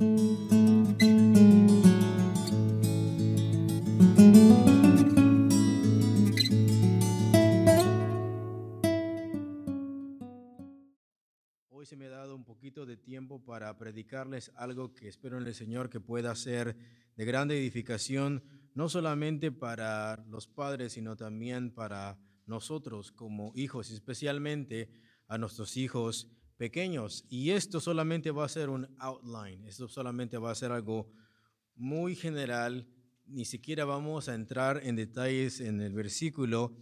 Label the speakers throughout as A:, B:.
A: Hoy se me ha dado un poquito de tiempo para predicarles algo que espero en el Señor que pueda ser de grande edificación, no solamente para los padres, sino también para nosotros como hijos, especialmente a nuestros hijos pequeños. Y esto solamente va a ser un outline, esto solamente va a ser algo muy general, ni siquiera vamos a entrar en detalles en el versículo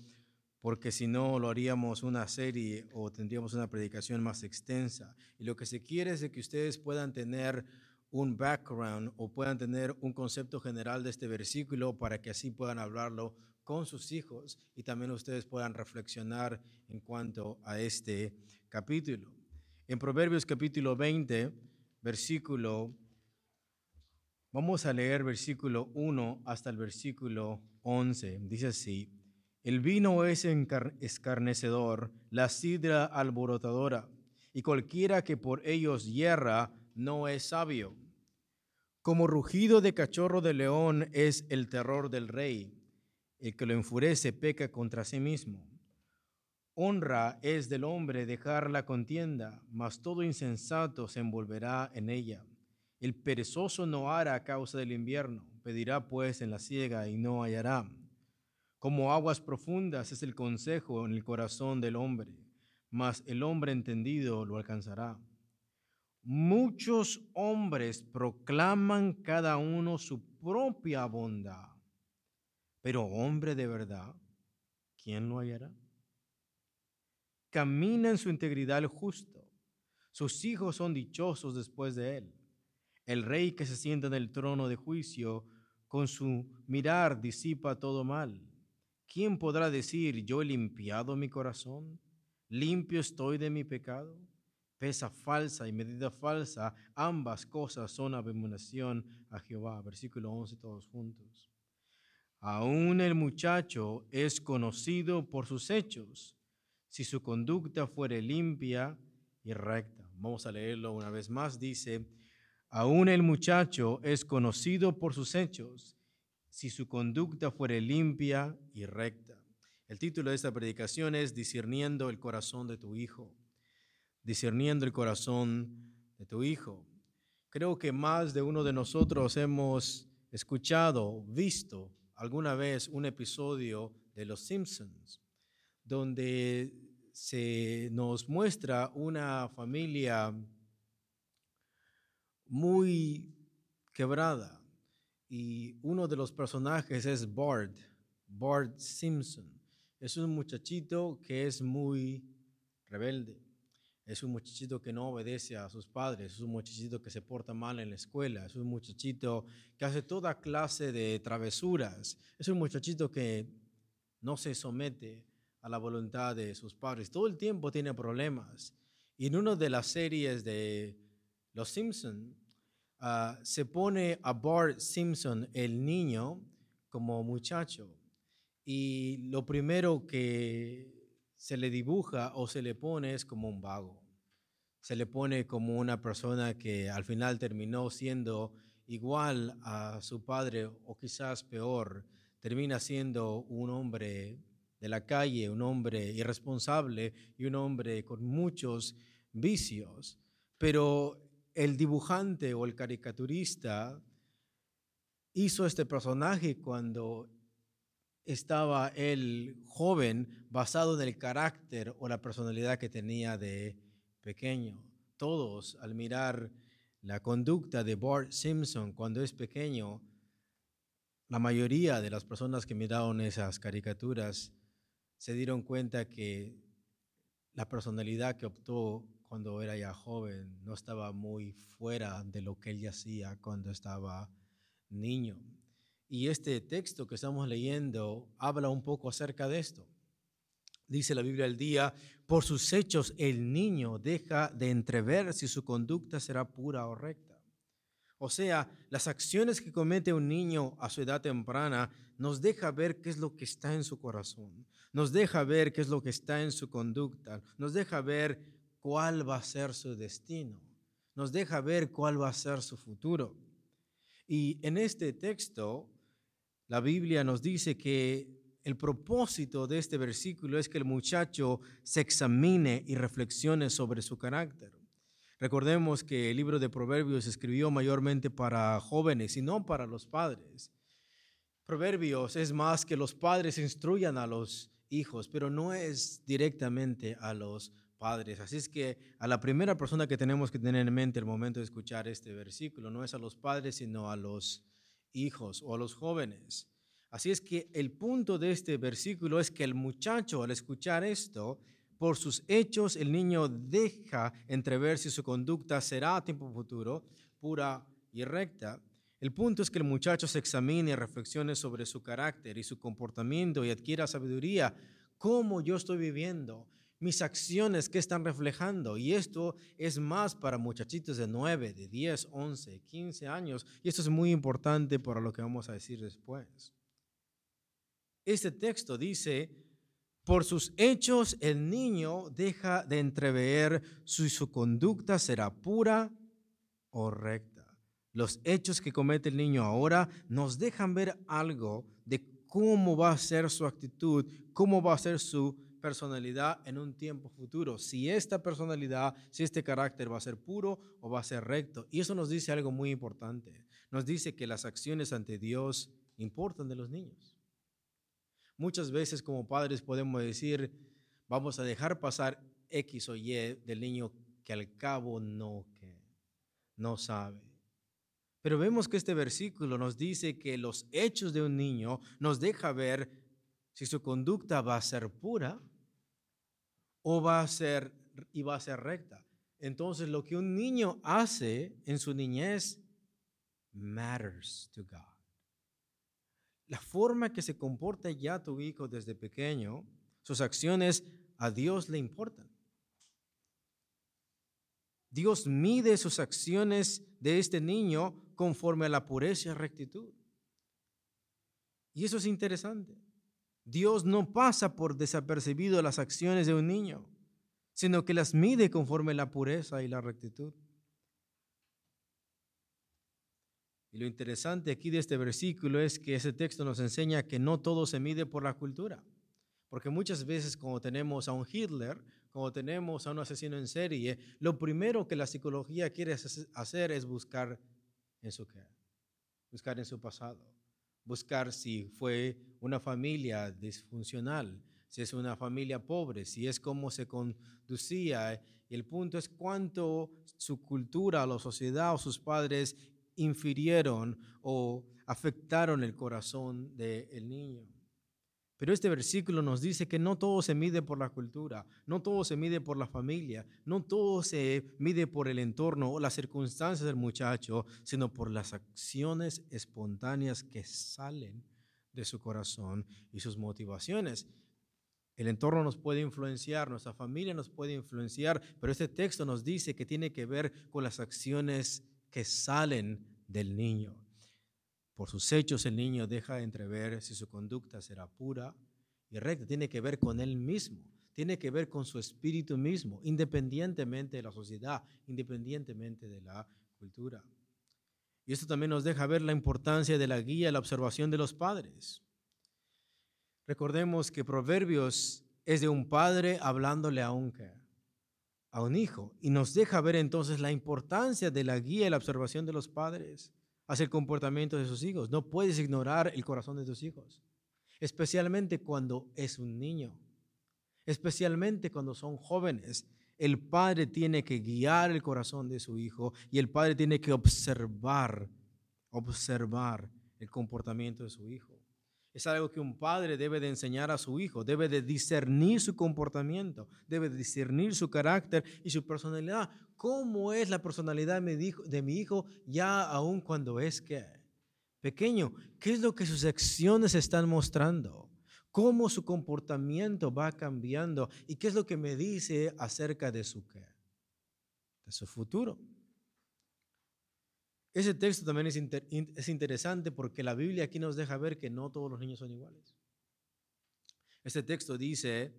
A: porque si no lo haríamos una serie o tendríamos una predicación más extensa. Y lo que se quiere es de que ustedes puedan tener un background o puedan tener un concepto general de este versículo para que así puedan hablarlo con sus hijos y también ustedes puedan reflexionar en cuanto a este capítulo. En Proverbios capítulo 20, versículo, vamos a leer versículo 1 hasta el versículo 11. Dice así, el vino es escarnecedor, la sidra alborotadora, y cualquiera que por ellos hierra no es sabio. Como rugido de cachorro de león es el terror del rey, el que lo enfurece peca contra sí mismo. Honra es del hombre dejar la contienda, mas todo insensato se envolverá en ella. El perezoso no hará a causa del invierno, pedirá pues en la siega y no hallará. Como aguas profundas es el consejo en el corazón del hombre, mas el hombre entendido lo alcanzará. Muchos hombres proclaman cada uno su propia bondad, pero hombre de verdad, ¿quién lo hallará? Camina en su integridad el justo, sus hijos son dichosos después de él. El rey que se sienta en el trono de juicio, con su mirar disipa todo mal. ¿quién podrá decir, yo he limpiado mi corazón? ¿Limpio estoy de mi pecado? Pesa falsa y medida falsa, ambas cosas son abominación a Jehová. Versículo 11 todos juntos. Aún el muchacho es conocido por sus hechos, si su conducta fuere limpia y recta. Vamos a leerlo una vez más. Dice, aún el muchacho es conocido por sus hechos, si su conducta fuere limpia y recta. El título de esta predicación es Discerniendo el corazón de tu hijo. Discerniendo el corazón de tu hijo. Creo que más de uno de nosotros hemos escuchado, visto alguna vez un episodio de Los Simpsons, donde se nos muestra una familia muy quebrada, y uno de los personajes es Bart, Bart Simpson. Es un muchachito que es muy rebelde. Es un muchachito que no obedece a sus padres, es un muchachito que se porta mal en la escuela, es un muchachito que hace toda clase de travesuras, es un muchachito que no se somete a la voluntad de sus padres, todo el tiempo tiene problemas. Y en una de las series de Los Simpson Ah, se pone a Bart Simpson, el niño, como muchacho. Y lo primero que se le dibuja o se le pone es como un vago. Se le pone como una persona que al final terminó siendo igual a su padre o quizás peor. Termina siendo un hombre de la calle, un hombre irresponsable y un hombre con muchos vicios. Pero el dibujante o el caricaturista hizo este personaje cuando estaba él joven, basado en el carácter o la personalidad que tenía de pequeño. Todos, al mirar la conducta de Bart Simpson cuando es pequeño, la mayoría de las personas que miraron esas caricaturas se dieron cuenta que la personalidad que optó cuando era ya joven, no estaba muy fuera de lo que él ya hacía cuando estaba niño. Y este texto que estamos leyendo habla un poco acerca de esto. Dice la Biblia al día, por sus hechos el niño deja de entrever si su conducta será pura o recta. O sea, las acciones que comete un niño a su edad temprana nos deja ver qué es lo que está en su corazón, nos deja ver qué es lo que está en su conducta, nos deja ver cuál va a ser su destino. nos deja ver cuál va a ser su futuro. Y en este texto, la Biblia nos dice que el propósito de este versículo es que el muchacho se examine y reflexione sobre su carácter. Recordemos que el libro de Proverbios se escribió mayormente para jóvenes y no para los padres. Proverbios es más que los padres instruyan a los hijos, pero no es directamente a los padres. Así es que a la primera persona que tenemos que tener en mente el momento de escuchar este versículo no es a los padres, sino a los hijos o a los jóvenes. Así es que el punto de este versículo es que el muchacho al escuchar esto, por sus hechos el niño deja entrever si su conducta será a tiempo futuro pura y recta. El punto es que el muchacho se examine y reflexione sobre su carácter y su comportamiento y adquiera sabiduría. ¿Cómo yo estoy viviendo? Mis acciones que están reflejando. Y esto es más para muchachitos de 9, de 10, 11, 15 años. Y esto es muy importante para lo que vamos a decir después. Este texto dice, por sus hechos el niño deja de entrever si su conducta será pura o recta. Los hechos que comete el niño ahora nos dejan ver algo de cómo va a ser su actitud, cómo va a ser su personalidad en un tiempo futuro. Si esta personalidad, si este carácter va a ser puro o va a ser recto. Y eso nos dice algo muy importante. Nos dice que las acciones ante Dios importan de los niños. Muchas veces como padres podemos decir, vamos a dejar pasar X o Y del niño que al cabo no, que no sabe. Pero vemos que este versículo nos dice que los hechos de un niño nos deja ver si su conducta va a ser pura o va a ser y va a ser recta. Entonces lo que un niño hace en su niñez matters to God la forma que se comporta ya tu hijo desde pequeño, sus acciones a Dios le importan. Dios mide sus acciones de este niño conforme a la pureza y rectitud. Y eso es interesante. Dios no pasa por desapercibido las acciones de un niño, sino que las mide conforme a la pureza y la rectitud. Lo interesante aquí de este versículo es que ese texto nos enseña que no todo se mide por la cultura. Porque muchas veces cuando tenemos a un Hitler, cuando tenemos a un asesino en serie, lo primero que la psicología quiere hacer es buscar en su qué, buscar en su pasado, buscar si fue una familia disfuncional, si es una familia pobre, si es cómo se conducía. Y el punto es cuánto su cultura, la sociedad o sus padres infirieron o afectaron el corazón del niño. Pero este versículo nos dice que no todo se mide por la cultura, no todo se mide por la familia, no todo se mide por el entorno o las circunstancias del muchacho, sino por las acciones espontáneas que salen de su corazón y sus motivaciones. El entorno nos puede influenciar, nuestra familia nos puede influenciar, pero este texto nos dice que tiene que ver con las acciones que salen del niño. Por sus hechos el niño deja de entrever si su conducta será pura y recta. Tiene que ver con él mismo, tiene que ver con su espíritu mismo, independientemente de la sociedad, independientemente de la cultura. Y esto también nos deja ver la importancia de la guía, la observación de los padres. Recordemos que Proverbios es de un padre hablándole a un, a un hijo y nos deja ver entonces la importancia de la guía y la observación de los padres hacia el comportamiento de sus hijos. No puedes ignorar el corazón de tus hijos, especialmente cuando es un niño, especialmente cuando son jóvenes. El padre tiene que guiar el corazón de su hijo y el padre tiene que observar, observar el comportamiento de su hijo. Es algo que un padre debe de enseñar a su hijo, debe de discernir su comportamiento, debe de discernir su carácter y su personalidad. ¿Cómo es la personalidad de mi hijo ya aún cuando es que pequeño? ¿Qué es lo que sus acciones están mostrando? ¿Cómo su comportamiento va cambiando? ¿Y qué es lo que me dice acerca de su qué? De su futuro. Ese texto también es, es interesante porque la Biblia aquí nos deja ver que no todos los niños son iguales. Este texto dice,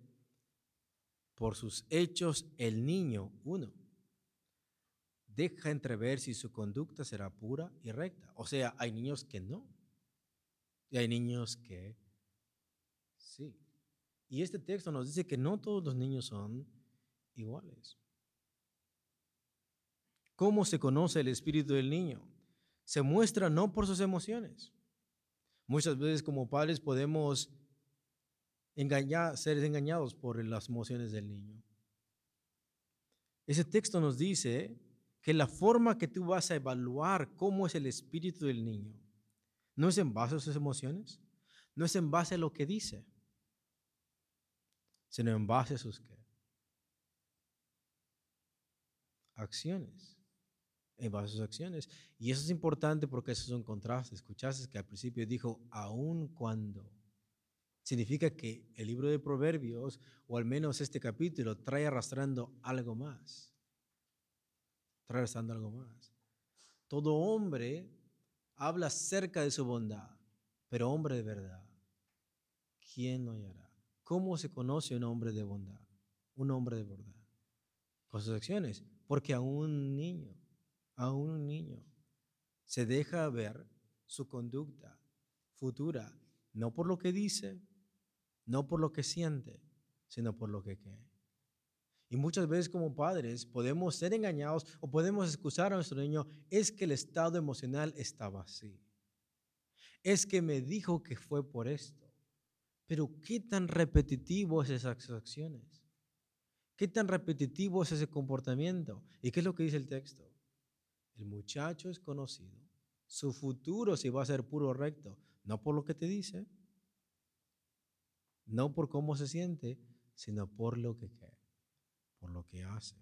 A: por sus hechos el niño, uno, deja entrever si su conducta será pura y recta. O sea, hay niños que no. Y hay niños que sí. Y este texto nos dice que no todos los niños son iguales. ¿Cómo se conoce el espíritu del niño? Se muestra no por sus emociones. Muchas veces como padres podemos ser engañados por las emociones del niño. Ese texto nos dice que la forma que tú vas a evaluar cómo es el espíritu del niño no es en base a sus emociones, no es en base a lo que dice, sino en base a sus acciones. En base a sus acciones. Y eso es importante porque eso es un contraste. Escuchaste que al principio dijo, aun cuando. Significa que el libro de Proverbios, o al menos este capítulo, trae arrastrando algo más. Trae arrastrando algo más. Todo hombre habla acerca de su bondad, pero hombre de verdad, ¿quién no hallará? ¿Cómo se conoce un hombre de bondad? Un hombre de verdad. Con sus acciones. Porque a un niño, a un niño, se deja ver su conducta futura, no por lo que dice, no por lo que siente, sino por lo que cree. Y muchas veces como padres podemos ser engañados o podemos excusar a nuestro niño, es que el estado emocional estaba así. Es que me dijo que fue por esto. Pero ¿qué tan repetitivo es esas acciones? ¿Qué tan repetitivo es ese comportamiento? ¿Y qué es lo que dice el texto? El muchacho es conocido. Su futuro si va a ser puro recto, no por lo que te dice, no por cómo se siente, sino por lo que cree por lo que hacen.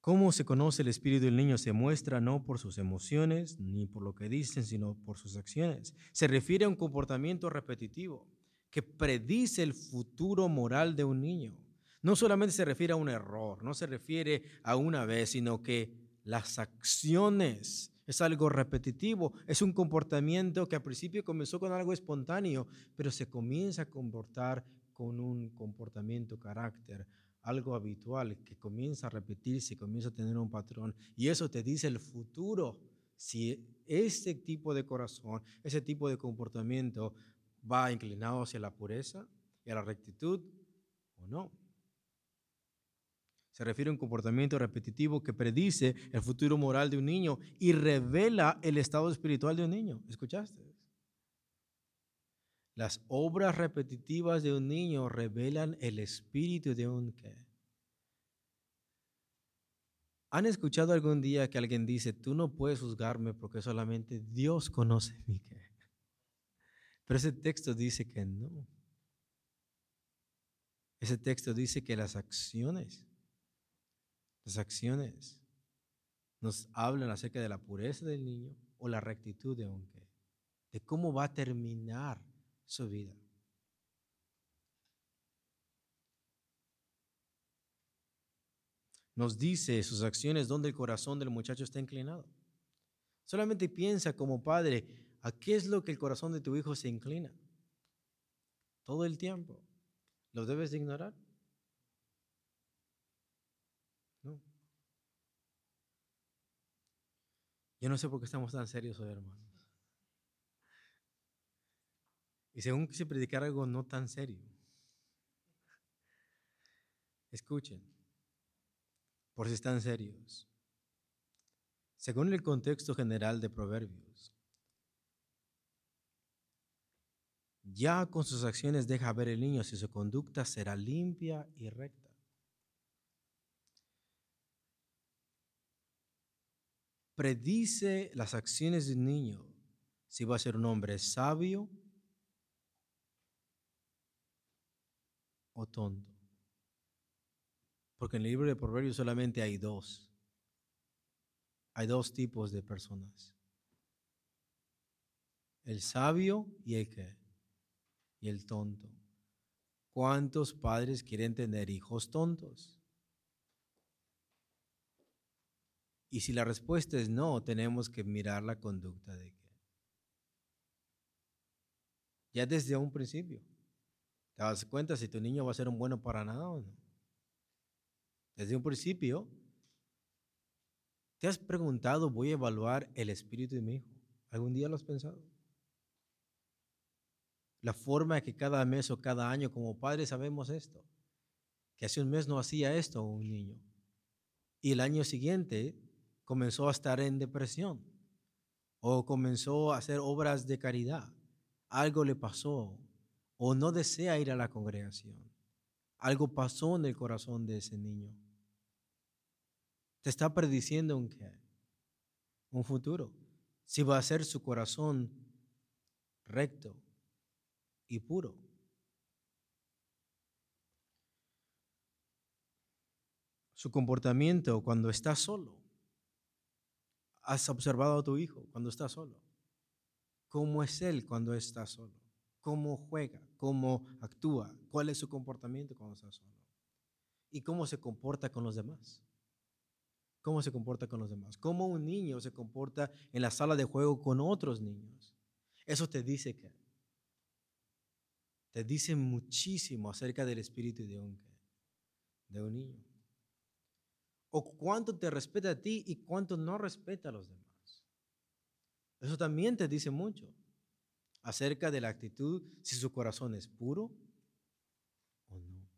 A: ¿Cómo se conoce el espíritu del niño? Se muestra no por sus emociones ni por lo que dicen, sino por sus acciones. Se refiere a un comportamiento repetitivo que predice el futuro moral de un niño. No solamente se refiere a un error, no se refiere a una vez, sino que las acciones es algo repetitivo, es un comportamiento que al principio comenzó con algo espontáneo, pero se comienza a comportar con un comportamiento, carácter, algo habitual que comienza a repetirse, comienza a tener un patrón. Y eso te dice el futuro, si ese tipo de corazón, ese tipo de comportamiento va inclinado hacia la pureza y a la rectitud o no. Se refiere a un comportamiento repetitivo que predice el futuro moral de un niño y revela el estado espiritual de un niño. ¿Escuchaste? Las obras repetitivas de un niño revelan el espíritu de un qué. ¿Han escuchado algún día que alguien dice, tú no puedes juzgarme porque solamente Dios conoce mi qué? Pero ese texto dice que no. Ese texto dice que las acciones las acciones nos hablan acerca de la pureza del niño o la rectitud de un qué, de cómo va a terminar su vida. Nos dice sus acciones donde el corazón del muchacho está inclinado. Solamente piensa como padre, ¿a qué es lo que el corazón de tu hijo se inclina? Todo el tiempo. ¿Lo debes de ignorar? Yo no sé por qué estamos tan serios hoy, hermanos. Y según quise predicar algo no tan serio. Escuchen, por si están serios. Según el contexto general de Proverbios, ya con sus acciones deja ver el niño si su conducta será limpia y recta. Predice las acciones de un niño si va a ser un hombre sabio o tonto. Porque en el libro de Proverbios solamente hay dos. Hay dos tipos de personas. El sabio y el que y el tonto. ¿Cuántos padres quieren tener hijos tontos? Y si la respuesta es no, tenemos que mirar la conducta de que. Ya desde un principio. ¿Te das cuenta si tu niño va a ser un bueno para nada o no? Desde un principio, ¿te has preguntado, voy a evaluar el espíritu de mi hijo? ¿Algún día lo has pensado? La forma que cada mes o cada año como padres sabemos esto, que hace un mes no hacía esto un niño y el año siguiente comenzó a estar en depresión o comenzó a hacer obras de caridad. Algo le pasó o no desea ir a la congregación. Algo pasó en el corazón de ese niño. Te está prediciendo un qué? Un futuro. Si va a ser su corazón recto y puro. Su comportamiento cuando está solo. ¿Has observado a tu hijo cuando está solo? ¿Cómo es él cuando está solo? ¿Cómo juega? ¿Cómo actúa? ¿Cuál es su comportamiento cuando está solo? ¿Y cómo se comporta con los demás? ¿Cómo se comporta con los demás? ¿Cómo un niño se comporta en la sala de juego con otros niños? Eso te dice que te dice muchísimo acerca del espíritu de un, de un niño. O cuánto te respeta a ti y cuánto no respeta a los demás. Eso también te dice mucho acerca de la actitud, si su corazón es puro o no.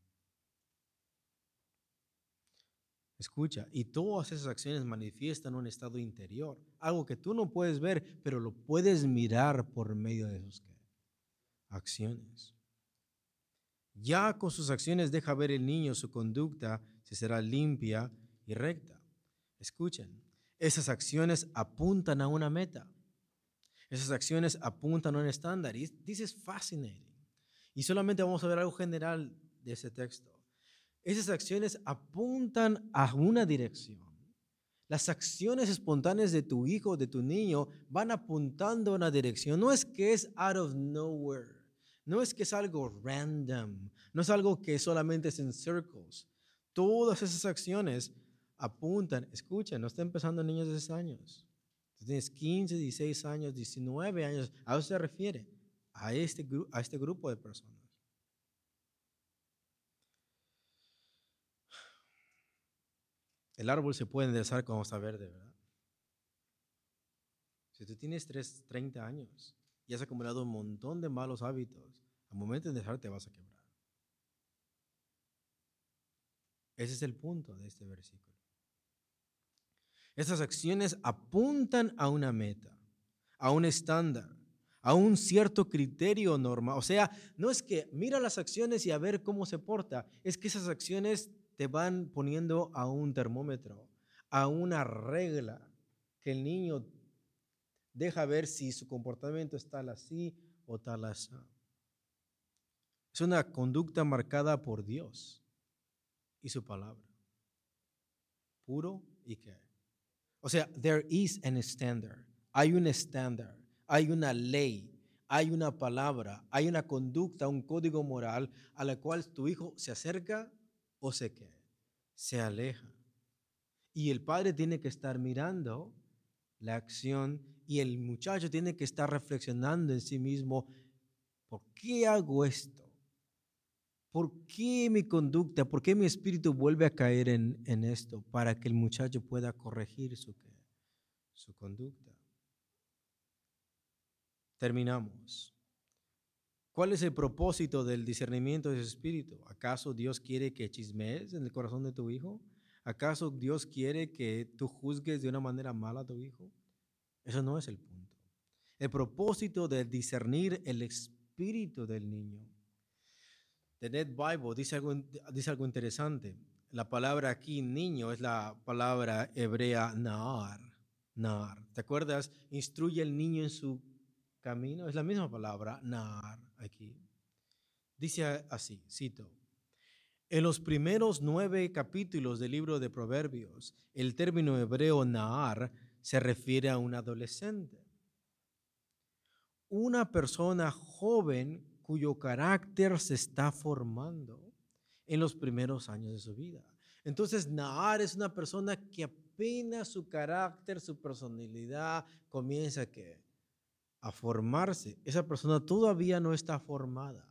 A: Escucha, y todas esas acciones manifiestan un estado interior, algo que tú no puedes ver, pero lo puedes mirar por medio de sus acciones. Ya con sus acciones deja ver el niño su conducta, si será limpia y recta. Escuchen, esas acciones apuntan a una meta. Esas acciones apuntan a un estándar. Y this is fascinating. Y solamente vamos a ver algo general de ese texto. Esas acciones apuntan a una dirección. Las acciones espontáneas de tu hijo, de tu niño, van apuntando a una dirección. No es que es out of nowhere. No es que es algo random. No es algo que solamente es en circles. Todas esas acciones apuntan. Escuchen, no está empezando niños de 10 años. tienes 15, 16 años, 19 años. ¿A eso se refiere? A este, a este grupo de personas. El árbol se puede enderezar cuando está verde, ¿verdad? Si tú tienes 3, 30 años y has acumulado un montón de malos hábitos, al momento de dejar te vas a quebrar. Ese es el punto de este versículo. Estas acciones apuntan a una meta, a un estándar, a un cierto criterio normal. O sea, no es que mira las acciones y a ver cómo se porta, es que esas acciones te van poniendo a un termómetro, a una regla que el niño deja ver si su comportamiento está así o tal así. Es una conducta marcada por Dios y su palabra. Puro y qué. O sea, there is an standard. Hay un estándar, hay una ley, hay una palabra, hay una conducta, un código moral a la cual tu hijo se acerca o se qué, se aleja. Y el padre tiene que estar mirando la acción y el muchacho tiene que estar reflexionando en sí mismo, ¿por qué hago esto? ¿Por qué mi conducta, por qué mi espíritu vuelve a caer en, esto? Para que el muchacho pueda corregir su, su conducta. Terminamos. ¿Cuál es el propósito del discernimiento de su espíritu? ¿Acaso Dios quiere que chismees en el corazón de tu hijo? ¿Acaso Dios quiere que tú juzgues de una manera mala a tu hijo? Eso no es el punto. El propósito de discernir el espíritu del niño The Net Bible dice algo, dice algo interesante. La palabra aquí, niño, es la palabra hebrea naar. Naar. ¿Te acuerdas? Instruye al niño en su camino. Es la misma palabra, naar, aquí. Dice así, cito. En los primeros nueve capítulos del libro de Proverbios, el término hebreo naar se refiere a un adolescente. Una persona joven cuyo carácter se está formando en los primeros años de su vida. Entonces, Nahar es una persona que apenas su carácter, su personalidad comienza a, a formarse. Esa persona todavía no está formada.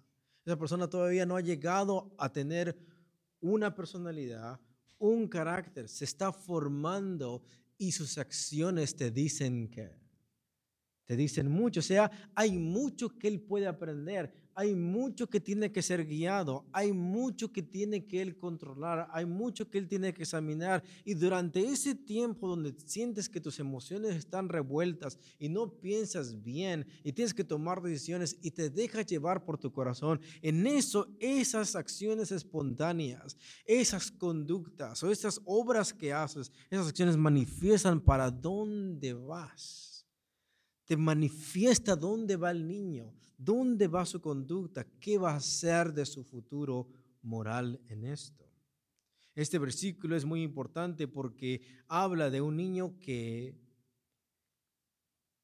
A: Esa persona todavía no ha llegado a tener una personalidad, un carácter, se está formando y sus acciones te dicen que, te dicen mucho. O sea, hay mucho que él puede aprender hay mucho que tiene que ser guiado, hay mucho que tiene que él controlar, hay mucho que él tiene que examinar. Y durante ese tiempo donde sientes que tus emociones están revueltas y no piensas bien y tienes que tomar decisiones y te dejas llevar por tu corazón, en eso esas acciones espontáneas, esas conductas o esas obras que haces, esas acciones manifiestan para dónde vas. Te manifiesta dónde va el niño ¿Dónde va su conducta? ¿Qué va a ser de su futuro moral en esto? Este versículo es muy importante porque habla de un niño que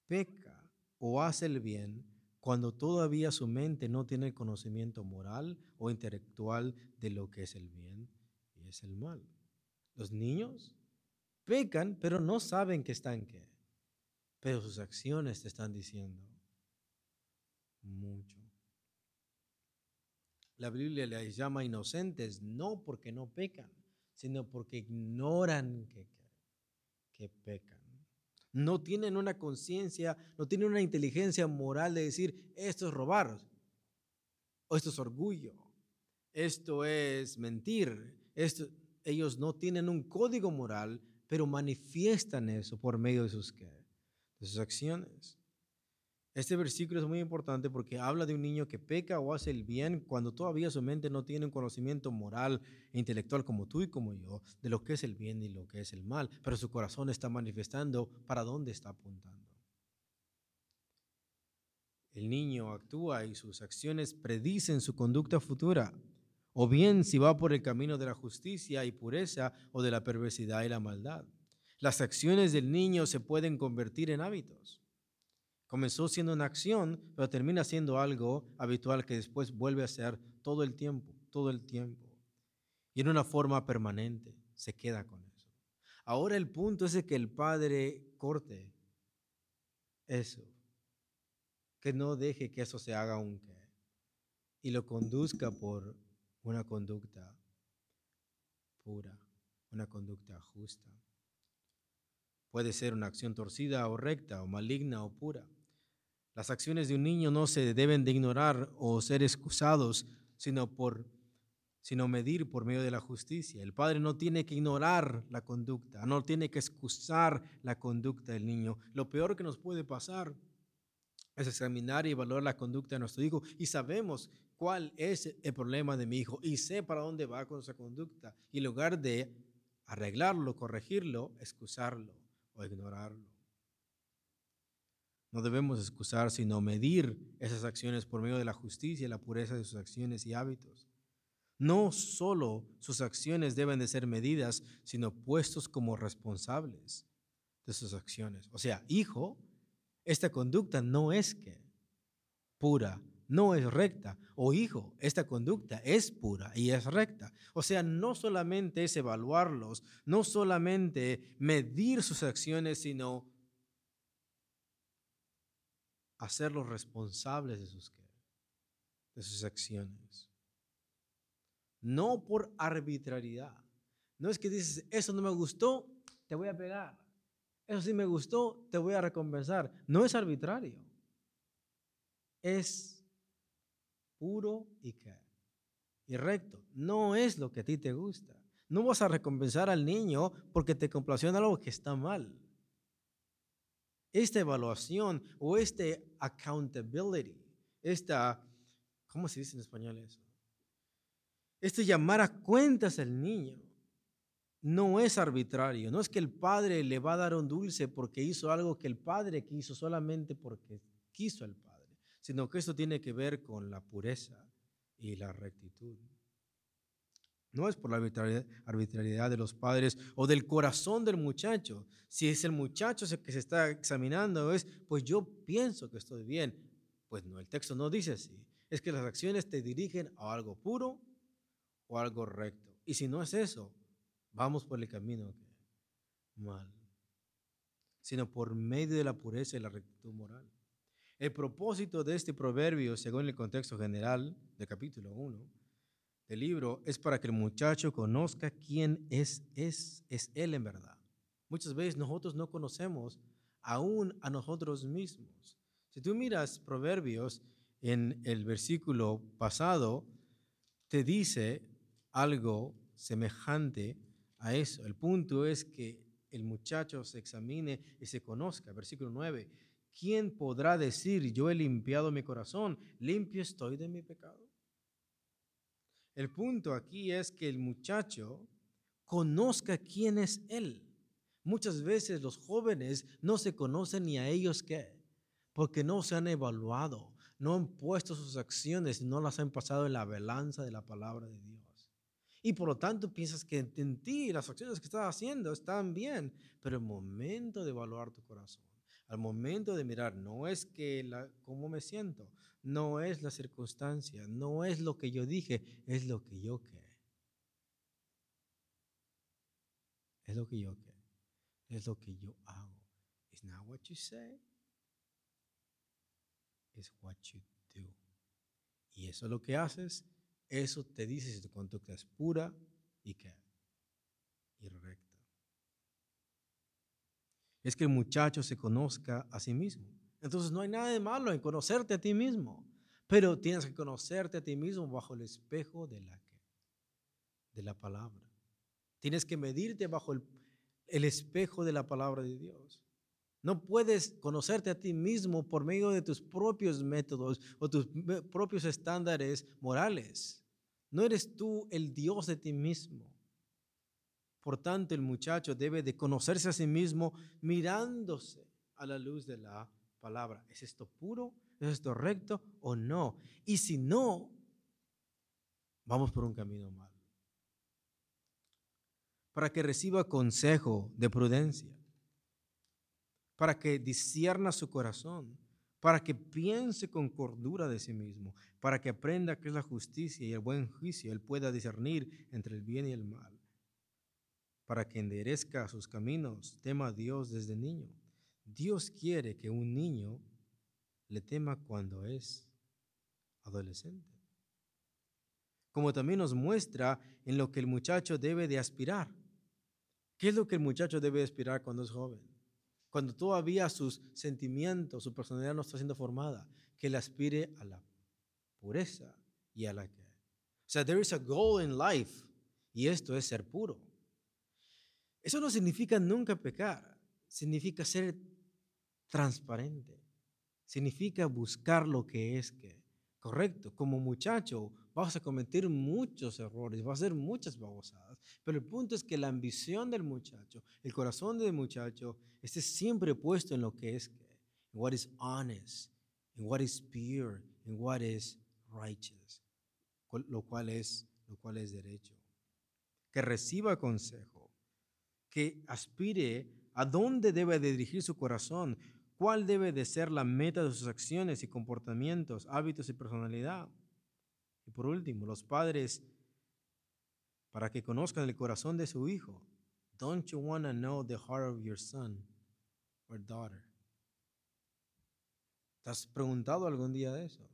A: peca o hace el bien cuando todavía su mente no tiene el conocimiento moral o intelectual de lo que es el bien y es el mal. Los niños pecan, pero no saben que están qué. Pero sus acciones te están diciendo mucho. La Biblia les llama inocentes no porque no pecan, sino porque ignoran que, que pecan. No tienen una conciencia, no tienen una inteligencia moral de decir, esto es robar, o esto es orgullo, esto es mentir. Ellos no tienen un código moral, pero manifiestan eso por medio de sus, de sus acciones. Este versículo es muy importante porque habla de un niño que peca o hace el bien cuando todavía su mente no tiene un conocimiento moral e intelectual como tú y como yo de lo que es el bien y lo que es el mal, pero su corazón está manifestando para dónde está apuntando. El niño actúa y sus acciones predicen su conducta futura, o bien si va por el camino de la justicia y pureza o de la perversidad y la maldad. Las acciones del niño se pueden convertir en hábitos. Comenzó siendo una acción, pero termina siendo algo habitual que después vuelve a ser todo el tiempo, todo el tiempo. Y en una forma permanente se queda con eso. Ahora el punto es que el padre corte eso, que no deje que eso se haga un qué y lo conduzca por una conducta pura, una conducta justa. Puede ser una acción torcida o recta, o maligna o pura. Las acciones de un niño no se deben de ignorar o ser excusados, sino por sino medir por medio de la justicia. El padre no tiene que ignorar la conducta, no tiene que excusar la conducta del niño. Lo peor que nos puede pasar es examinar y evaluar la conducta de nuestro hijo y sabemos cuál es el problema de mi hijo y sé para dónde va con esa conducta. Y en lugar de arreglarlo, corregirlo, excusarlo o ignorarlo. No debemos excusar, sino medir esas acciones por medio de la justicia y la pureza de sus acciones y hábitos. No solo sus acciones deben de ser medidas, sino puestos como responsables de sus acciones. O sea, hijo, esta conducta no es que pura, no es recta. O hijo, esta conducta es pura y es recta. O sea, no solamente es evaluarlos, no solamente medir sus acciones, sino hacerlos responsables de sus, de sus acciones. No por arbitrariedad. No es que dices, eso no me gustó, te voy a pegar. Eso sí me gustó, te voy a recompensar. No es arbitrario. Es puro y, y recto. No es lo que a ti te gusta. No vas a recompensar al niño porque te complació en algo que está mal esta evaluación o este accountability, esta, ¿cómo se dice en español eso? Este llamar a cuentas al niño no es arbitrario, no es que el padre le va a dar un dulce porque hizo algo que el padre quiso solamente porque quiso el padre, sino que esto tiene que ver con la pureza y la rectitud. No es por la arbitrariedad de los padres o del corazón del muchacho. Si es el muchacho que se está examinando, es, pues yo pienso que estoy bien. Pues no, el texto no dice así. Es que las acciones te dirigen a algo puro o algo recto. Y si no es eso, vamos por el camino mal. Sino por medio de la pureza y la rectitud moral. El propósito de este proverbio, según el contexto general del capítulo 1, del libro es para que el muchacho conozca quién es, es, es él en verdad. Muchas veces nosotros no conocemos aún a nosotros mismos. Si tú miras Proverbios en el versículo pasado, te dice algo semejante a eso. El punto es que el muchacho se examine y se conozca. Versículo 9. ¿Quién podrá decir, yo he limpiado mi corazón, limpio estoy de mi pecado? El punto aquí es que el muchacho conozca quién es él. Muchas veces los jóvenes no se conocen ni a ellos qué, porque no se han evaluado, no han puesto sus acciones, no las han pasado en la balanza de la palabra de Dios. Y por lo tanto piensas que en ti las acciones que estás haciendo están bien, pero el momento de evaluar tu corazón, al momento de mirar, no es que la, cómo me siento, no es la circunstancia, no es lo que yo dije, es lo que yo qué. Es lo que yo qué. Es lo que yo hago. It's not what you say. It's what you do. Y eso es lo que haces eso te dice si tu conducta es pura y qué? Y recta. Es que el muchacho se conozca a sí mismo. Entonces no hay nada de malo en conocerte a ti mismo, pero tienes que conocerte a ti mismo bajo el espejo de la de la palabra. Tienes que medirte bajo el, el espejo de la palabra de Dios. No puedes conocerte a ti mismo por medio de tus propios métodos o tus propios estándares morales. No eres tú el Dios de ti mismo. Por tanto, el muchacho debe de conocerse a sí mismo mirándose a la luz de la palabra. ¿Es esto puro? ¿Es esto recto o no? Y si no, vamos por un camino malo. Para que reciba consejo de prudencia, para que discierna su corazón, para que piense con cordura de sí mismo, para que aprenda qué es la justicia y el buen juicio, él pueda discernir entre el bien y el mal, para que enderezca sus caminos, tema a Dios desde niño. Dios quiere que un niño le tema cuando es adolescente. Como también nos muestra en lo que el muchacho debe de aspirar. ¿Qué es lo que el muchacho debe aspirar cuando es joven? cuando todavía sus sentimientos, su personalidad no está siendo formada, que le aspire a la pureza y a la que. O sea, there is a goal in life y esto es ser puro. Eso no significa nunca pecar, significa ser transparente, significa buscar lo que es que. Correcto, como muchacho vas a cometer muchos errores, vas a hacer muchas babosadas, pero el punto es que la ambición del muchacho, el corazón del muchacho, esté siempre puesto en lo que es, en what is honest, en what is pure, en what is righteous, lo cual es, lo cual es derecho. Que reciba consejo, que aspire a dónde debe dirigir su corazón, cuál debe de ser la meta de sus acciones y comportamientos, hábitos y personalidad. Y por último, los padres, para que conozcan el corazón de su hijo. Don't you want to know the heart of your son or daughter? ¿Te has preguntado algún día de eso?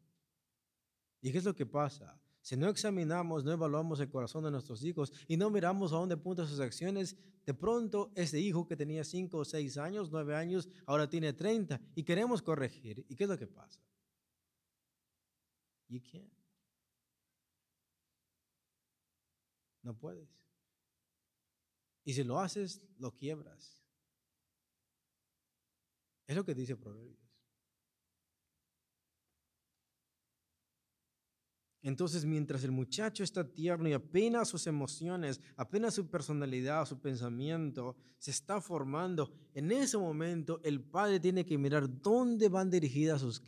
A: ¿Y qué es lo que pasa? Si no examinamos, no evaluamos el corazón de nuestros hijos y no miramos a dónde apuntan sus acciones, de pronto ese hijo que tenía 5 o 6 años, 9 años, ahora tiene 30 y queremos corregir. ¿Y qué es lo que pasa? You can't. No puedes. Y si lo haces, lo quiebras. Es lo que dice Proverbios. Entonces, mientras el muchacho está tierno y apenas sus emociones, apenas su personalidad, su pensamiento se está formando, en ese momento el padre tiene que mirar dónde van dirigidas sus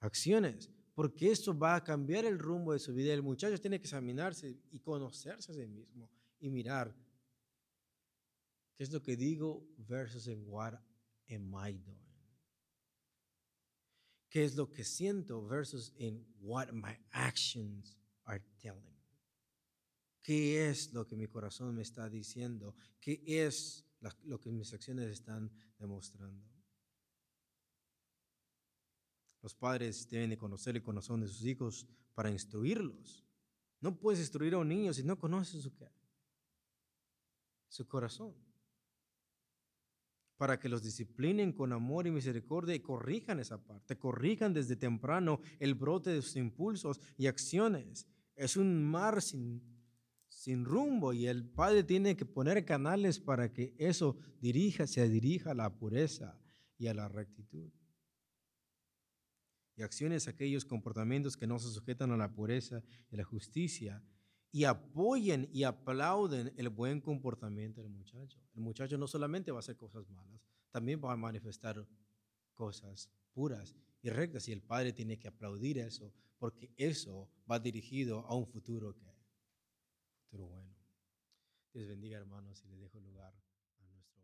A: acciones, porque eso va a cambiar el rumbo de su vida. El muchacho tiene que examinarse y conocerse a sí mismo y mirar qué es lo que digo versus en what am I doing qué es lo que siento versus en what my actions are telling. ¿Qué es lo que mi corazón me está diciendo? ¿Qué es lo que mis acciones están demostrando? Los padres deben de conocer el corazón de sus hijos para instruirlos, No puedes instruir a un niño si no conoces su, su corazón. Para que los disciplinen con amor y misericordia y corrijan esa parte, corrijan desde temprano el brote de sus impulsos y acciones. Es un mar sin, sin rumbo y el padre tiene que poner canales para que eso dirija, se dirija a la pureza y a la rectitud y acciones aquellos comportamientos que no se sujetan a la pureza y la justicia y apoyen y aplauden el buen comportamiento del muchacho. El muchacho no solamente va a hacer cosas malas, también va a manifestar cosas puras y rectas y el padre tiene que aplaudir eso porque eso va dirigido a un futuro que futuro bueno. Dios bendiga hermanos y le dejo lugar a nuestro